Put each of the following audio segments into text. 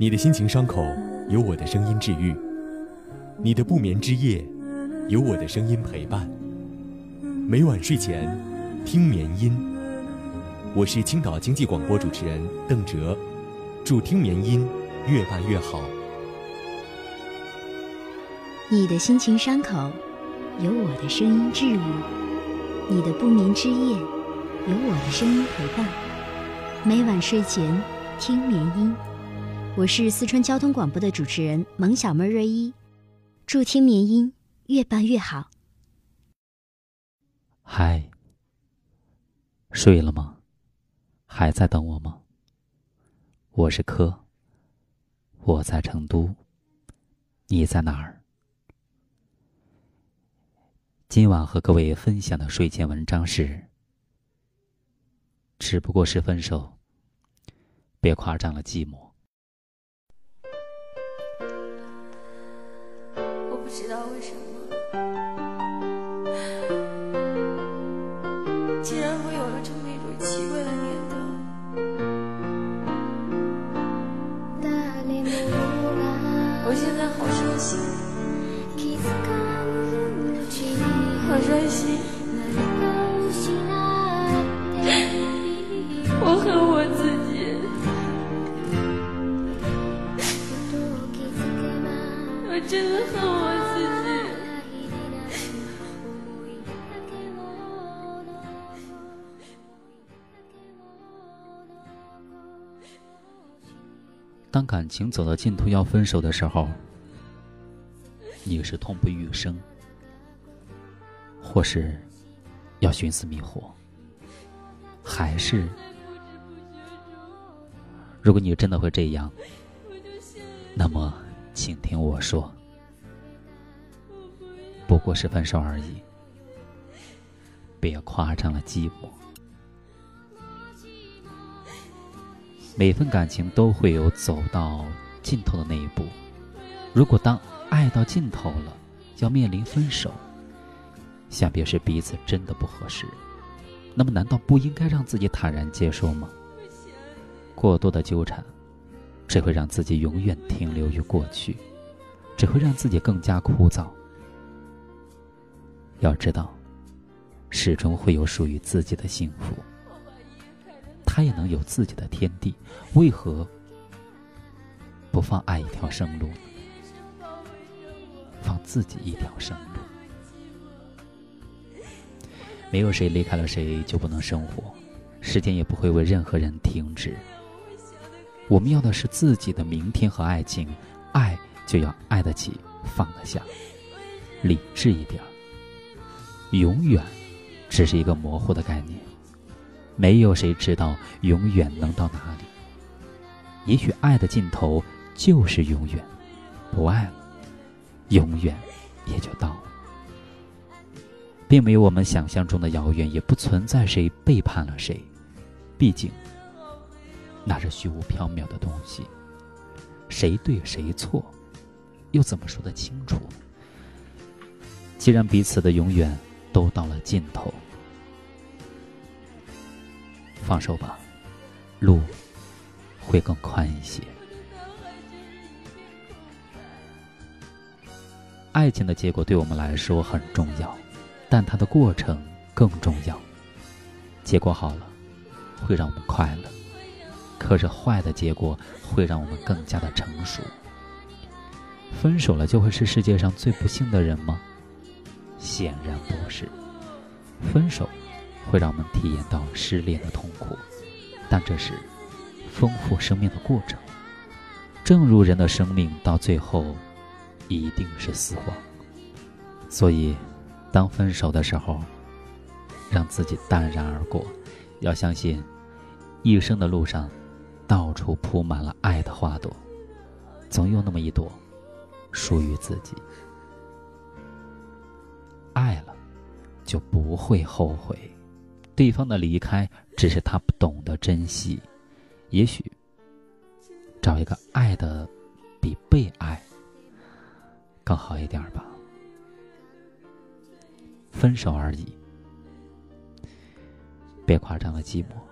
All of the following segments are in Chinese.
你的心情伤口，有我的声音治愈；你的不眠之夜，有我的声音陪伴。每晚睡前，听眠音。我是青岛经济广播主持人邓哲，祝听眠音越办越好。你的心情伤口，有我的声音治愈；你的不眠之夜，有我的声音陪伴。每晚睡前，听眠音。我是四川交通广播的主持人萌小妹瑞一，祝听眠音越办越好。嗨，睡了吗？还在等我吗？我是柯，我在成都，你在哪儿？今晚和各位分享的睡前文章是：只不过是分手，别夸张了寂寞。竟然会有了这么一种奇怪的念头。我现在好伤心，好伤心，感情走到尽头要分手的时候，你是痛不欲生，或是要寻死觅活，还是如果你真的会这样，那么请听我说，不过是分手而已，别夸张了寂寞。每份感情都会有走到尽头的那一步。如果当爱到尽头了，要面临分手，想必是彼此真的不合适。那么，难道不应该让自己坦然接受吗？过多的纠缠，只会让自己永远停留于过去，只会让自己更加枯燥。要知道，始终会有属于自己的幸福。他也能有自己的天地，为何不放爱一条生路呢？放自己一条生路。没有谁离开了谁就不能生活，时间也不会为任何人停止。我们要的是自己的明天和爱情，爱就要爱得起，放得下，理智一点。永远只是一个模糊的概念。没有谁知道永远能到哪里。也许爱的尽头就是永远，不爱了，永远也就到了。并没有我们想象中的遥远，也不存在谁背叛了谁。毕竟，那是虚无缥缈的东西。谁对谁错，又怎么说得清楚？既然彼此的永远都到了尽头。放手吧，路会更宽一些。爱情的结果对我们来说很重要，但它的过程更重要。结果好了，会让我们快乐；可是坏的结果会让我们更加的成熟。分手了就会是世界上最不幸的人吗？显然不是。分手。会让我们体验到失恋的痛苦，但这是丰富生命的过程。正如人的生命到最后一定是死亡，所以当分手的时候，让自己淡然而过。要相信，一生的路上到处铺满了爱的花朵，总有那么一朵属于自己。爱了，就不会后悔。对方的离开只是他不懂得珍惜，也许找一个爱的比被爱更好一点吧。分手而已，别夸张的寂寞。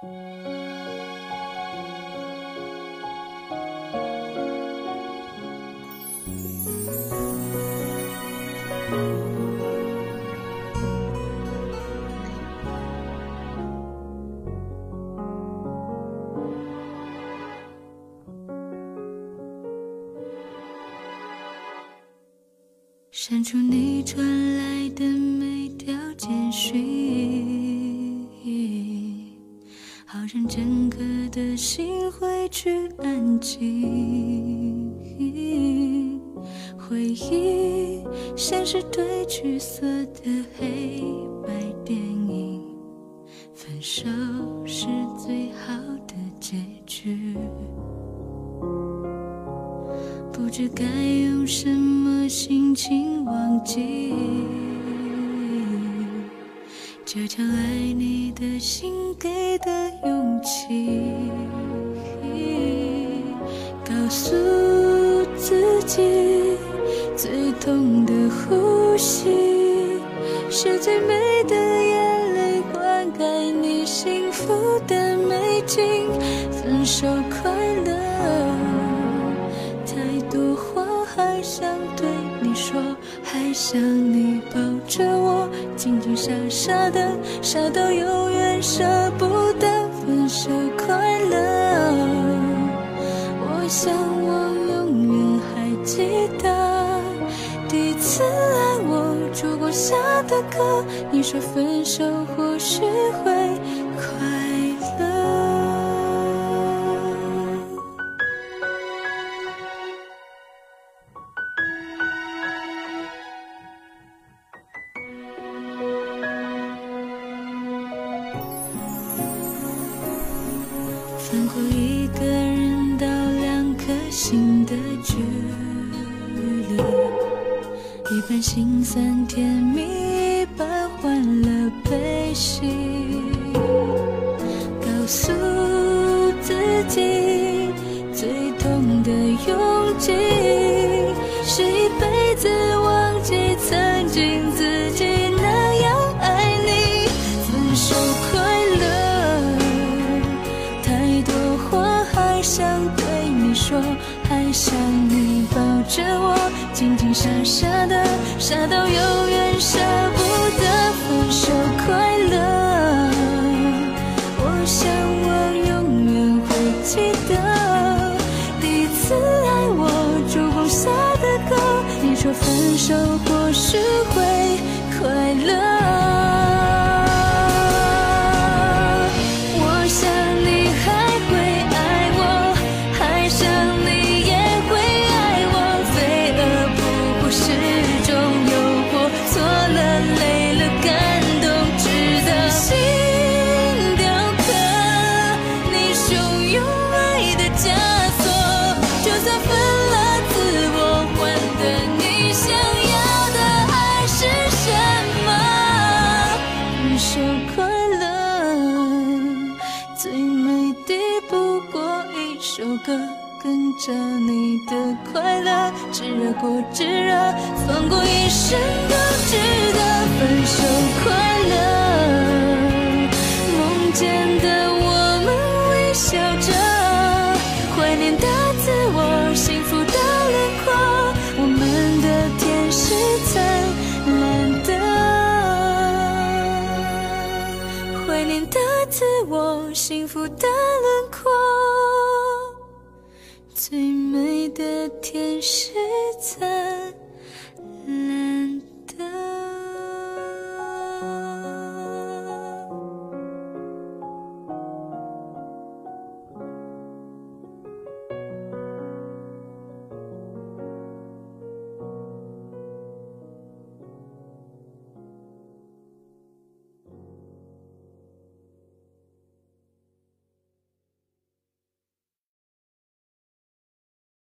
删除你传来的每条简讯，让整个的心回去安静。回忆像是对橘色的黑白电影，分手是最好的结局。不知该用什么心情忘记，这场爱你的心给的勇气。告诉自己，最痛的呼吸，是最美的眼泪，灌溉你幸福的美景。分手快乐。太多话还想对你说，还想你抱着我，紧紧傻傻的，傻到永远舍不得分手快乐。我想我永远还记得第一次爱我烛光下的歌，你说分手或许会一半心酸甜蜜，一半欢乐悲喜。告诉自己，最痛的勇气，是一辈子忘记曾经自己那样爱你。分手快乐。太多话还想对你说，还想你抱着我，紧紧傻傻，傻到永远舍不得分手快乐。我想我永远会记得第一次爱我烛光下的歌，你说分手或许会快乐。炙热，放过一生都值得。分手快乐，梦见的我们微笑着，怀念的自我，幸福的轮廓，我们的天是灿烂的，怀念的自我，幸福的轮廓，最美的天使灿烂。